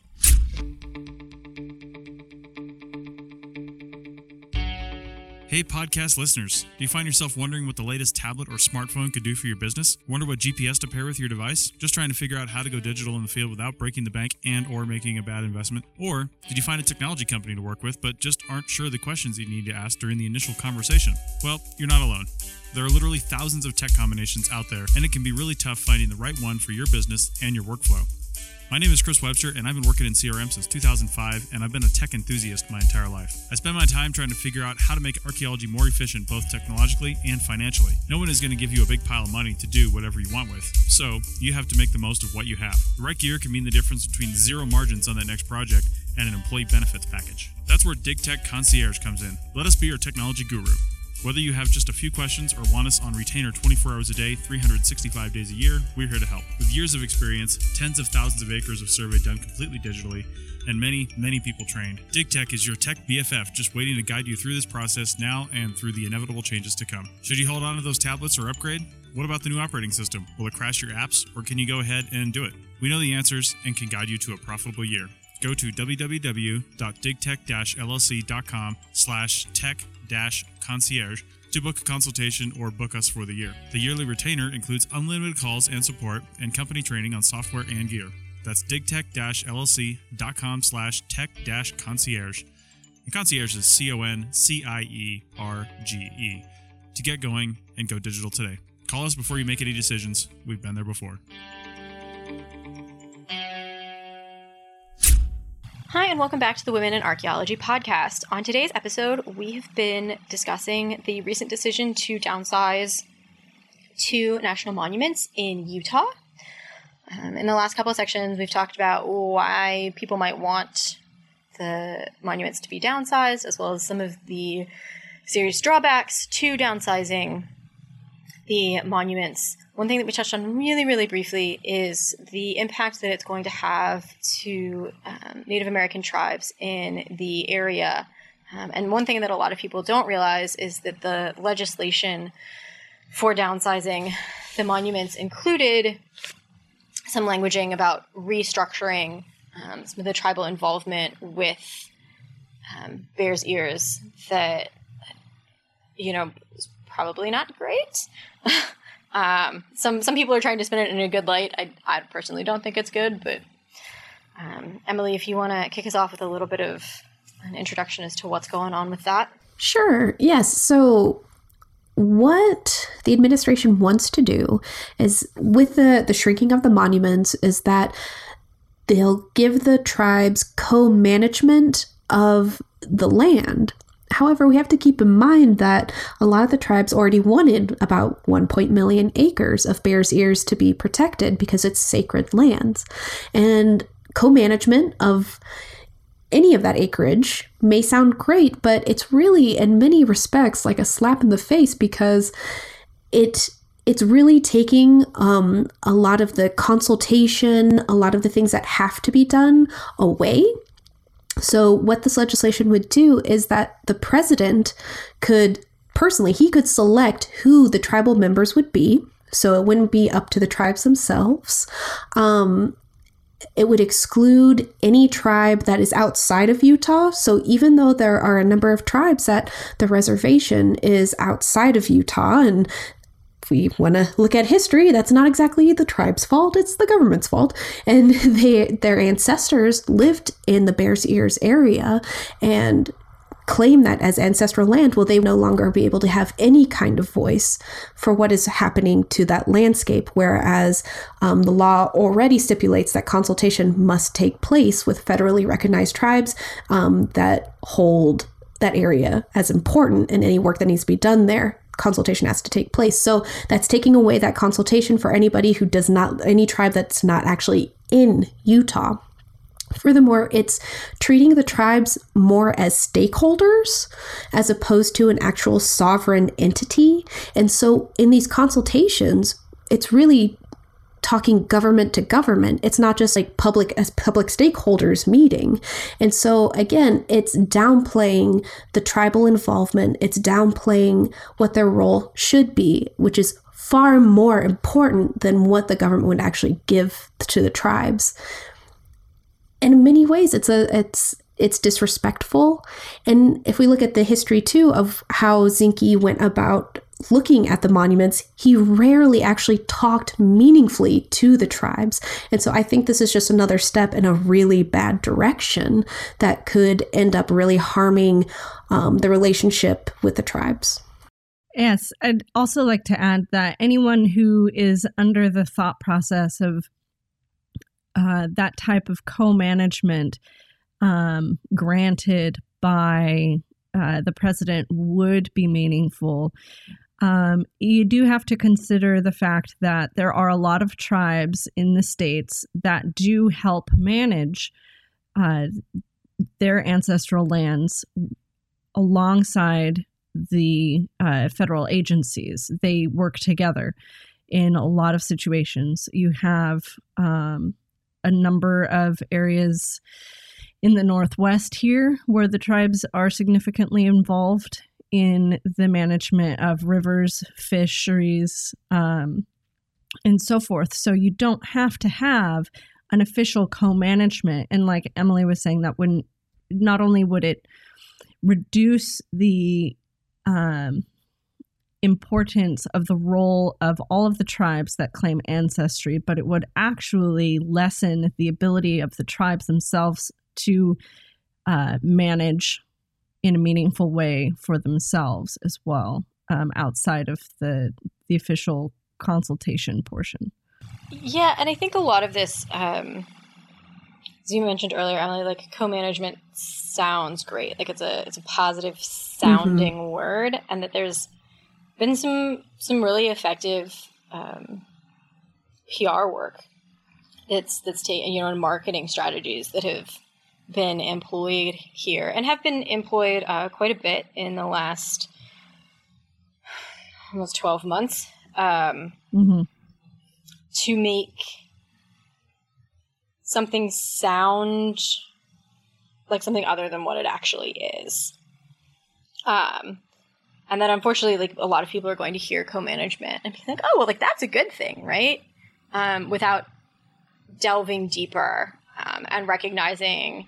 Hey, podcast listeners. Do you find yourself wondering what the latest tablet or smartphone could do for your business? Wonder what GPS to pair with your device? Just trying to figure out how to go digital in the field without breaking the bank and or making a bad investment? Or did you find a technology company to work with but just aren't sure the questions you need to ask during the initial conversation? Well, you're not alone. There are literally thousands of tech combinations out there, and it can be really tough finding the right one for your business and your workflow. My name is Chris Webster, and I've been working in CRM since 2005, and I've been a tech enthusiast my entire life. I spend my time trying to figure out how to make archaeology more efficient both technologically and financially. No one is going to give you a big pile of money to do whatever you want with, so you have to make the most of what you have. The right gear can mean the difference between zero margins on that next project and an employee benefits package. That's where DigTech Concierge comes in. Let us be your technology guru. Whether you have just a few questions or want us on retainer 24 hours a day, 365 days a year, we're here to help. With years of experience, tens of thousands of acres of survey done completely digitally, and many, many people trained, DigTech is your tech BFF just waiting to guide you through this process now and through the inevitable changes to come. Should you hold on to those tablets or upgrade? What about the new operating system? Will it crash your apps, or can you go ahead and do it? We know the answers and can guide you to a profitable year. Go to www.digtech-llc.com slash tech-concierge to book a consultation or book us for the year. The yearly retainer includes unlimited calls and support and company training on software and gear. That's digtech-llc.com slash tech-concierge. And concierge is C-O-N-C-I-E-R-G-E. To get going and go digital today. Call us before you make any decisions. We've been there before. Hi, and welcome back to the Women in Archaeology podcast. On today's episode, we have been discussing the recent decision to downsize two national monuments in Utah. Um, in the last couple of sections, we've talked about why people might want the monuments to be downsized, as well as some of the serious drawbacks to downsizing the monuments. One thing that we touched on really, really briefly is the impact that it's going to have to um, Native American tribes in the area. Um, and one thing that a lot of people don't realize is that the legislation for downsizing the monuments included some languaging about restructuring um, some of the tribal involvement with um, Bears Ears that, you know, is probably not great. um, some some people are trying to spin it in a good light. I, I personally don't think it's good, but um, Emily, if you want to kick us off with a little bit of an introduction as to what's going on with that. Sure. Yes. So what the administration wants to do is with the the shrinking of the monuments is that they'll give the tribes co-management of the land. However, we have to keep in mind that a lot of the tribes already wanted about 1. million acres of Bears Ears to be protected because it's sacred lands. And co-management of any of that acreage may sound great, but it's really, in many respects, like a slap in the face because it it's really taking um, a lot of the consultation, a lot of the things that have to be done away. So, what this legislation would do is that the president could personally, he could select who the tribal members would be. So, it wouldn't be up to the tribes themselves. Um, it would exclude any tribe that is outside of Utah. So even though there are a number of tribes that the reservation is outside of Utah and if we want to look at history, that's not exactly the tribe's fault, it's the government's fault. And they their ancestors lived in the Bears Ears area and claim that as ancestral land, will they no longer be able to have any kind of voice for what is happening to that landscape? Whereas um, the law already stipulates that consultation must take place with federally recognized tribes um, that hold that area as important in any work that needs to be done there consultation has to take place. So that's taking away that consultation for anybody who does not, any tribe that's not actually in Utah. Furthermore, it's treating the tribes more as stakeholders as opposed to an actual sovereign entity. And so in these consultations, it's really talking government to government. It's not just like public as public stakeholders meeting. And so again, it's downplaying the tribal involvement. It's downplaying what their role should be, which is far more important than what the government would actually give to the tribes. And in many ways, it's a it's it's disrespectful. And if we look at the history too of how Zinke went about looking at the monuments, he rarely actually talked meaningfully to the tribes. And so I think this is just another step in a really bad direction that could end up really harming um, the relationship with the tribes. Yes, I'd also like to add that anyone who is under the thought process of uh, that type of co management um, granted by uh, the president would be meaningful um, you do have to consider the fact that there are a lot of tribes in the states that do help manage uh, their ancestral lands alongside the uh, federal agencies. They work together in a lot of situations. You have um, a number of areas in the Northwest here where the tribes are significantly involved in the management of rivers, fisheries, um, and so forth. So you don't have to have an official co-management. And like Emily was saying, that wouldn't not only would it reduce the um, importance of the role of all of the tribes that claim ancestry, but it would actually lessen the ability of the tribes themselves to uh, manage in a meaningful way for themselves as well, um, outside of the the official consultation portion. Yeah, and I think a lot of this, um, as you mentioned earlier, Emily, like co-management sounds great. Like it's a it's a positive sounding mm-hmm. word, and that there's been some some really effective um, PR work that's that's taken you know marketing strategies that have been employed here and have been employed uh, quite a bit in the last almost 12 months um, mm-hmm. to make something sound like something other than what it actually is. Um, and then unfortunately, like a lot of people are going to hear co-management and be like, "Oh, well, like that's a good thing, right?" Um, without delving deeper um, and recognizing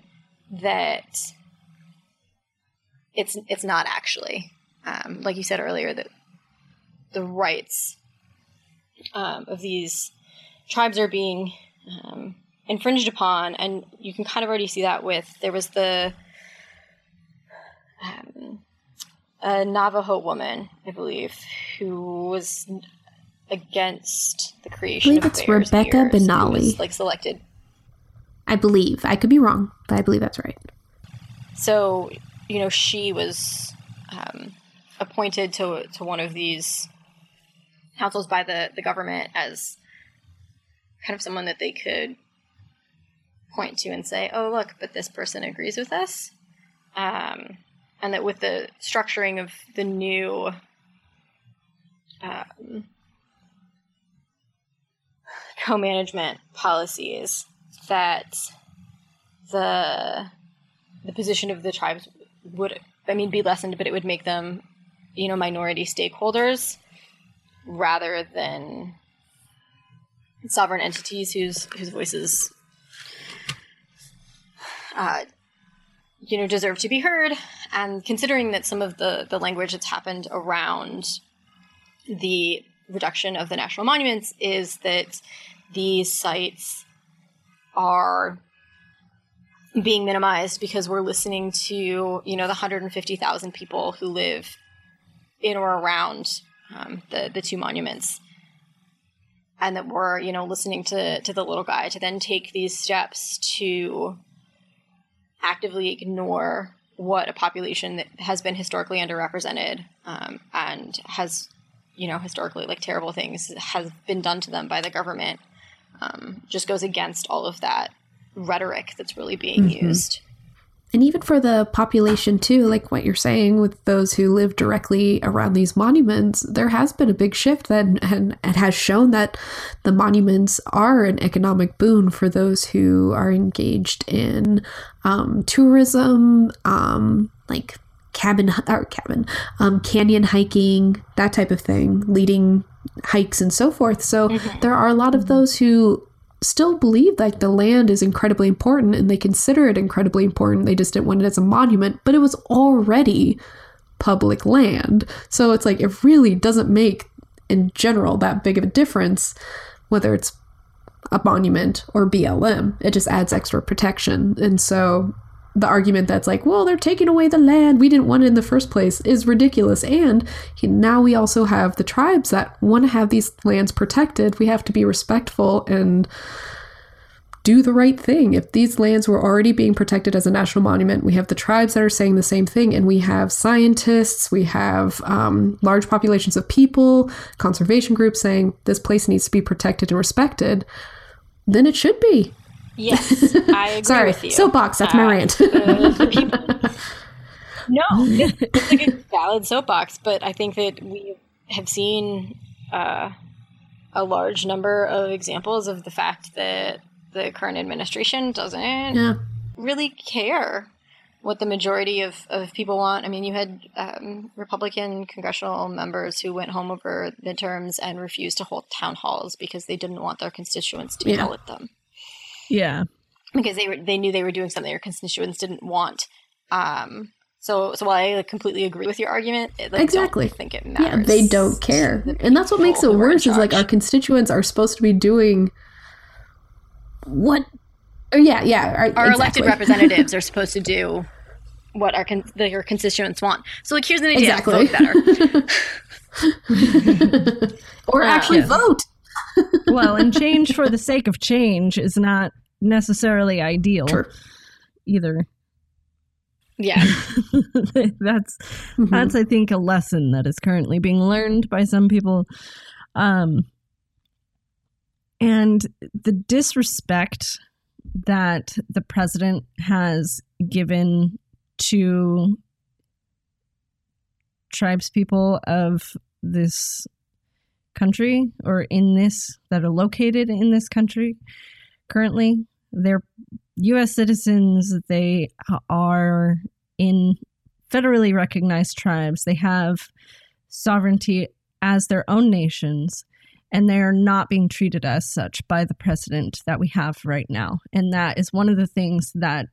that it's it's not actually um, like you said earlier that the rights um, of these tribes are being um, infringed upon, and you can kind of already see that with there was the um, a Navajo woman, I believe, who was against the creation. I believe it's Rebecca Benally, like selected I believe. I could be wrong, but I believe that's right. So, you know, she was um, appointed to to one of these councils by the the government as kind of someone that they could point to and say, "Oh, look, but this person agrees with us," um, and that with the structuring of the new um, co-management policies that the the position of the tribes would I mean be lessened, but it would make them, you know, minority stakeholders rather than sovereign entities whose whose voices uh, you know deserve to be heard. And considering that some of the the language that's happened around the reduction of the national monuments is that these sites are being minimized because we're listening to you know the 150,000 people who live in or around um, the the two monuments. And that we're you know listening to to the little guy to then take these steps to actively ignore what a population that has been historically underrepresented um, and has you know historically like terrible things has been done to them by the government um, just goes against all of that rhetoric that's really being mm-hmm. used and even for the population too like what you're saying with those who live directly around these monuments there has been a big shift that and it has shown that the monuments are an economic boon for those who are engaged in um, tourism um, like cabin or cabin um, canyon hiking that type of thing leading hikes and so forth so mm-hmm. there are a lot of those who still believe that the land is incredibly important and they consider it incredibly important. They just didn't want it as a monument, but it was already public land. So it's like it really doesn't make in general that big of a difference whether it's a monument or BLM. It just adds extra protection. And so the argument that's like, well, they're taking away the land. We didn't want it in the first place is ridiculous. And now we also have the tribes that want to have these lands protected. We have to be respectful and do the right thing. If these lands were already being protected as a national monument, we have the tribes that are saying the same thing, and we have scientists, we have um, large populations of people, conservation groups saying this place needs to be protected and respected, then it should be. Yes, I agree Sorry, with you. Soapbox, that's uh, my rant. people, no, it's like a valid soapbox, but I think that we have seen uh, a large number of examples of the fact that the current administration doesn't yeah. really care what the majority of, of people want. I mean, you had um, Republican congressional members who went home over midterms and refused to hold town halls because they didn't want their constituents to yeah. yell at them. Yeah. Because they were they knew they were doing something their constituents didn't want. Um, so so while I like, completely agree with your argument, it, like, exactly, think it matters. Yeah, they don't care, the and that's what makes it worse. Is like our constituents are supposed to be doing what? Oh, yeah, yeah. Our, our exactly. elected representatives are supposed to do what our con- their constituents want. So like, here's an idea: exactly. vote better, or actually vote well, and change for the sake of change is not necessarily ideal sure. either. Yeah. that's mm-hmm. that's I think a lesson that is currently being learned by some people. Um and the disrespect that the president has given to tribes people of this country or in this that are located in this country currently. They're U.S. citizens. They are in federally recognized tribes. They have sovereignty as their own nations, and they're not being treated as such by the president that we have right now. And that is one of the things that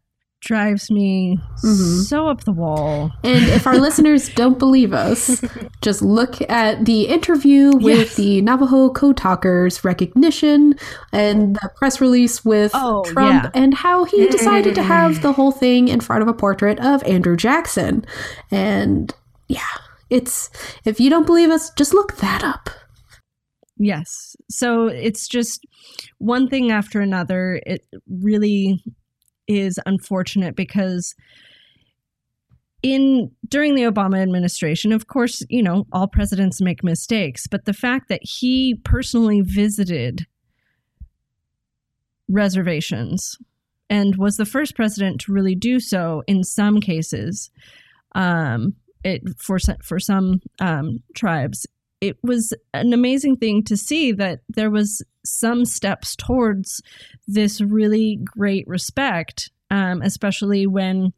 drives me mm-hmm. so up the wall. And if our listeners don't believe us, just look at the interview with yes. the Navajo Code Talkers recognition and the press release with oh, Trump yeah. and how he decided to have the whole thing in front of a portrait of Andrew Jackson. And yeah, it's if you don't believe us, just look that up. Yes. So it's just one thing after another. It really is unfortunate because in during the Obama administration, of course, you know, all presidents make mistakes, but the fact that he personally visited reservations and was the first president to really do so in some cases um, it, for for some um, tribes it was an amazing thing to see that there was some steps towards this really great respect, um, especially when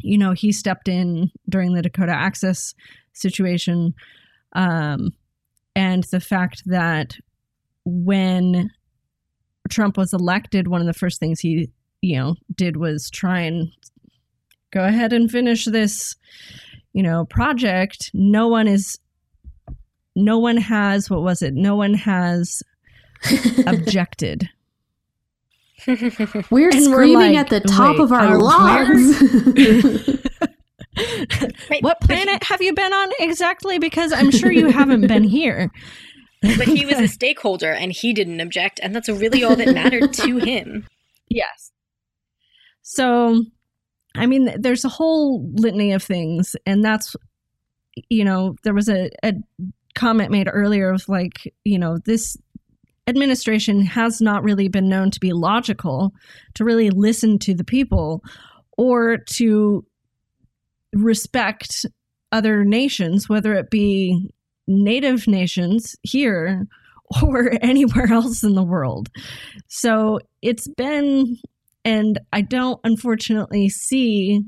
you know he stepped in during the Dakota Access situation, um, and the fact that when Trump was elected, one of the first things he you know did was try and go ahead and finish this you know project. No one is no one has what was it? No one has objected. We're And we're screaming like, at the top of our lungs. Right, What planet have you been on exactly? Because I'm sure you haven't been here. But he was a stakeholder and he didn't object, and that's really all that mattered to him. Yes. So, I mean, there's a whole litany of things, and that's, you know, there was a, a comment made earlier of like, you know, this administration has not really been known to be logical, to really listen to the people, or to respect other nations, whether it be native nations here or anywhere else in the world. So it's been, and I don't unfortunately see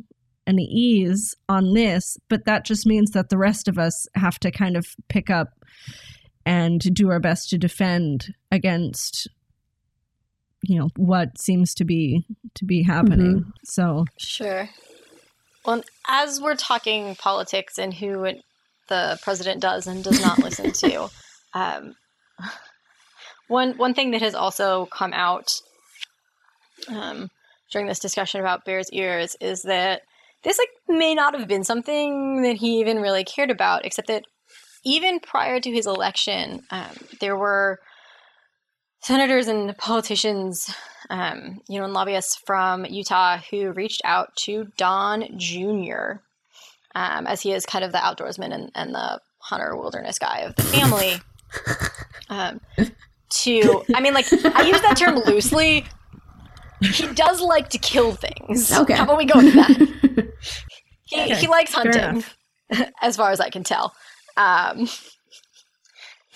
an ease on this, but that just means that the rest of us have to kind of pick up and do our best to defend against you know what seems to be to be happening so Sure. Well, as we're talking politics and who it- the president does and does not listen to, um, one one thing that has also come out um, during this discussion about Bears Ears is that this like may not have been something that he even really cared about, except that even prior to his election, um, there were senators and politicians um, you know, and lobbyists from Utah who reached out to Don Jr., um, as he is kind of the outdoorsman and, and the hunter wilderness guy of the family. Um, to, I mean, like, I use that term loosely. He does like to kill things. Okay. How about we go with that? He, Okay, he likes hunting, as far as I can tell. Um,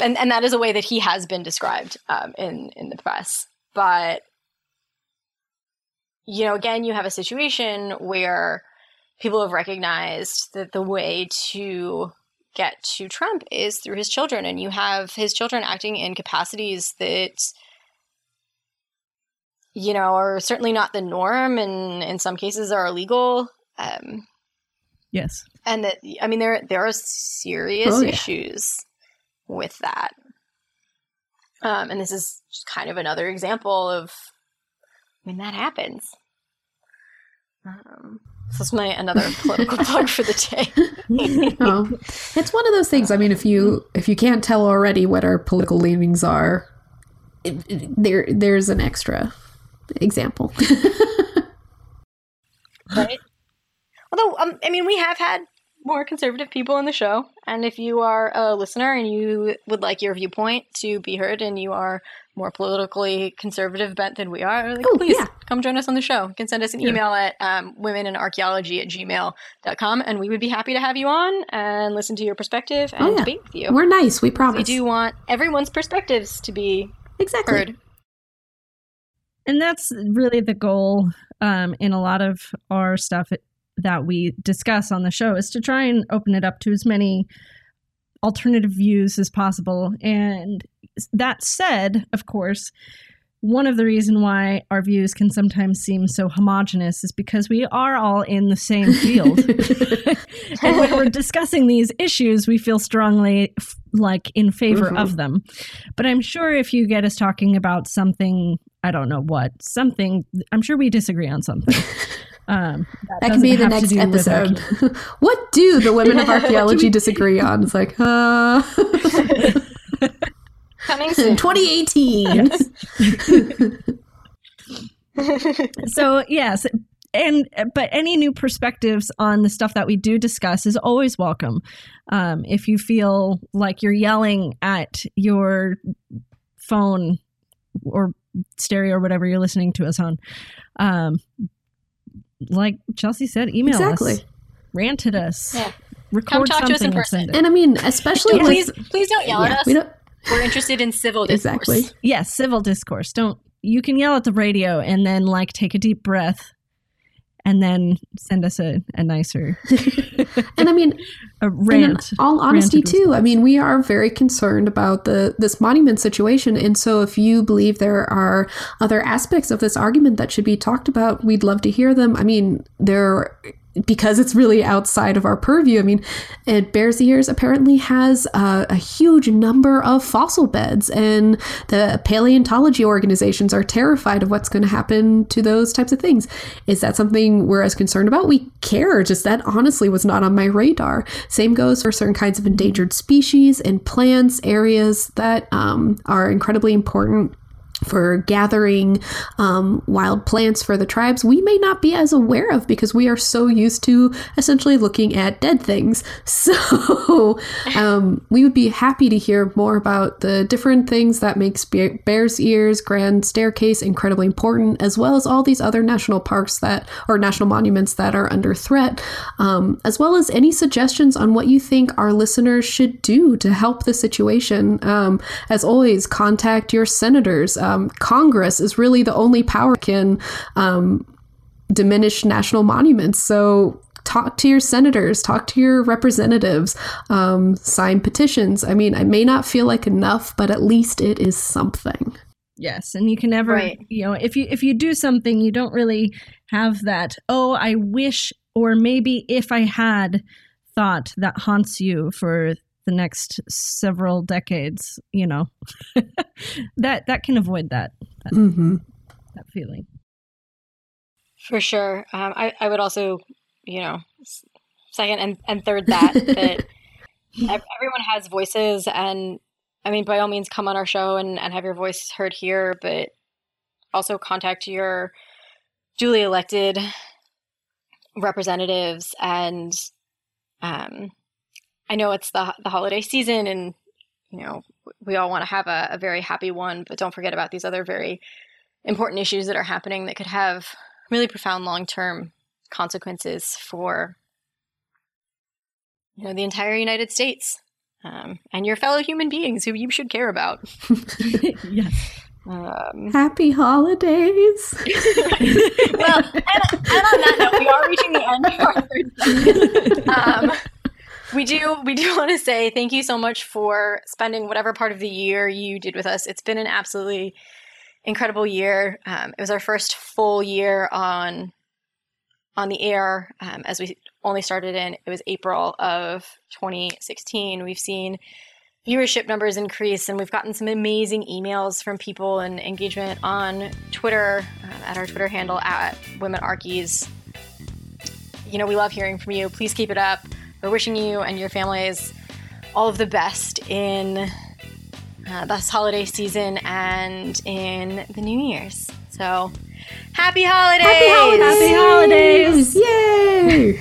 and, and that is a way that he has been described um, in, in the press. But you know, again, you have a situation where people have recognized that the way to get to Trump is through his children, and you have his children acting in capacities that, you know, are certainly not the norm, and in some cases are illegal. Um, yes and that I mean, there there are serious Oh, yeah. issues with that. Um, and this is just kind of another example of I mean, that happens. Um, so that's my another political plug for the day. oh, it's one of those things. I mean, if you if you can't tell already what our political leanings are, it, it- there there's an extra example. right? Although, um, I mean, we have had more conservative people in the show, and if you are a listener and you would like your viewpoint to be heard, and you are more politically conservative bent than we are, like, Oh, please yeah. come join us on the show. You can send us an email at um, womeninarchaeology at gmail.com, and we would be happy to have you on and listen to your perspective and Oh, yeah. debate with you. We're nice, we promise. we do want everyone's perspectives to be exactly. heard. And that's really the goal um, in a lot of our stuff that we discuss on the show is to try and open it up to as many alternative views as possible. And that said of course one of the reason why our views can sometimes seem so homogenous is because we are all in the same field. And when we're discussing these issues we feel strongly f- like in favor Mhm. of them. But i'm sure if you get us talking about something i don't know what something i'm sure we disagree on something um, That can be the doesn't have to next do with archae- episode. what do the women of archaeology disagree on? It's like, uh, Coming soon. 2018. so yes and but any new perspectives on the stuff that we do discuss is always welcome um, if you feel like you're yelling at your phone or stereo or whatever you're listening to us on um, like chelsea said email Exactly. us rant at us Yeah. record talk to us in something and. And I mean, especially Yeah, with please, please don't yell yeah, at us. we don't We're interested in civil discourse. exactly. yes civil discourse don't you can yell at the radio and then like take a deep breath and then send us a, a nicer And I mean, a rant all honesty, too, I mean, we are very concerned about the this monument situation, and so if you believe there are other aspects of this argument that should be talked about, we'd love to hear them. I mean, there because it's really outside of our purview. I mean, it Bears Ears apparently has a, a, huge number of fossil beds, and the paleontology organizations are terrified of what's going to happen to those types of things. Is that something we're as concerned about? We care, just that honestly was not on my radar. Same goes for certain kinds of endangered species and plants, areas that um, are incredibly important for gathering um, wild plants for the tribes we may not be as aware of because we are so used to essentially looking at dead things. So um, we would be happy to hear more about the different things that makes Bears Ears grand staircase incredibly important as well as all these other national parks that or national monuments that are under threat. Um, as well as any suggestions on what you think our listeners should do to help the situation. Um, as always contact your senators uh, um, Congress is really the only power can um, diminish national monuments. So talk to your senators, talk to your representatives, um, sign petitions. I mean, I may not feel like enough, but at least it is something. Yes, and you can never, right. you know, if you if you do something, you don't really have that. Oh, I wish, or maybe if I had thought that haunts you for the next several decades you know. That that can avoid that that, mm-hmm. that feeling. For sure. Um, I, I would also you know second and, and third that that everyone has voices and i mean by all means come on our show and, and have your voice heard here but also contact your duly elected representatives and um, I know it's the the holiday season, and you know we all want to have a, a very happy one, but don't forget about these other very important issues that are happening that could have really profound long term consequences for you know the entire United States um, and your fellow human beings who you should care about. yes. Um, Happy holidays. well, and, and, on that note, we are reaching the end of our third segment. Um, we do we do want to say thank you so much for spending whatever part of the year you did with us. It's been an absolutely incredible year. Um, it was our first full year on on the air um, as we only started in it was April of 2016. We've seen viewership numbers increase and we've gotten some amazing emails from people and engagement on Twitter uh, at our Twitter handle at Women Archies. You know, we love hearing from you. Please keep it up. We're wishing you and your families all of the best in uh, this holiday season and in the New Year's. So, happy holidays! Happy holidays! Yay!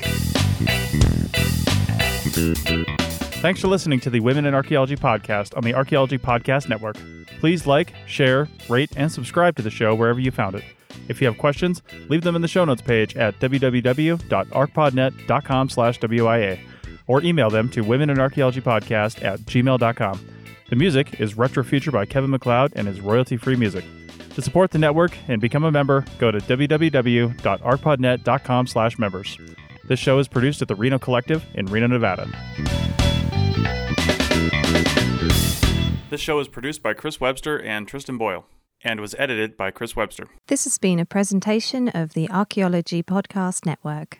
Thanks for listening to the Women in Archaeology podcast on the Archaeology Podcast Network. Please like, share, rate, and subscribe to the show wherever you found it. If you have questions, leave them in the show notes page at www.archpodnet.com slash WIA or email them to womeninarchaeologypodcast at gmail.com. The music is Retro Future by Kevin MacLeod and is royalty free music. To support the network and become a member, go to www.archpodnet.com slash members. This show is produced at the Reno Collective in Reno, Nevada. This show is produced by Chris Webster and Tristan Boyle and was edited by Chris Webster. This has been a presentation of the Archaeology Podcast Network.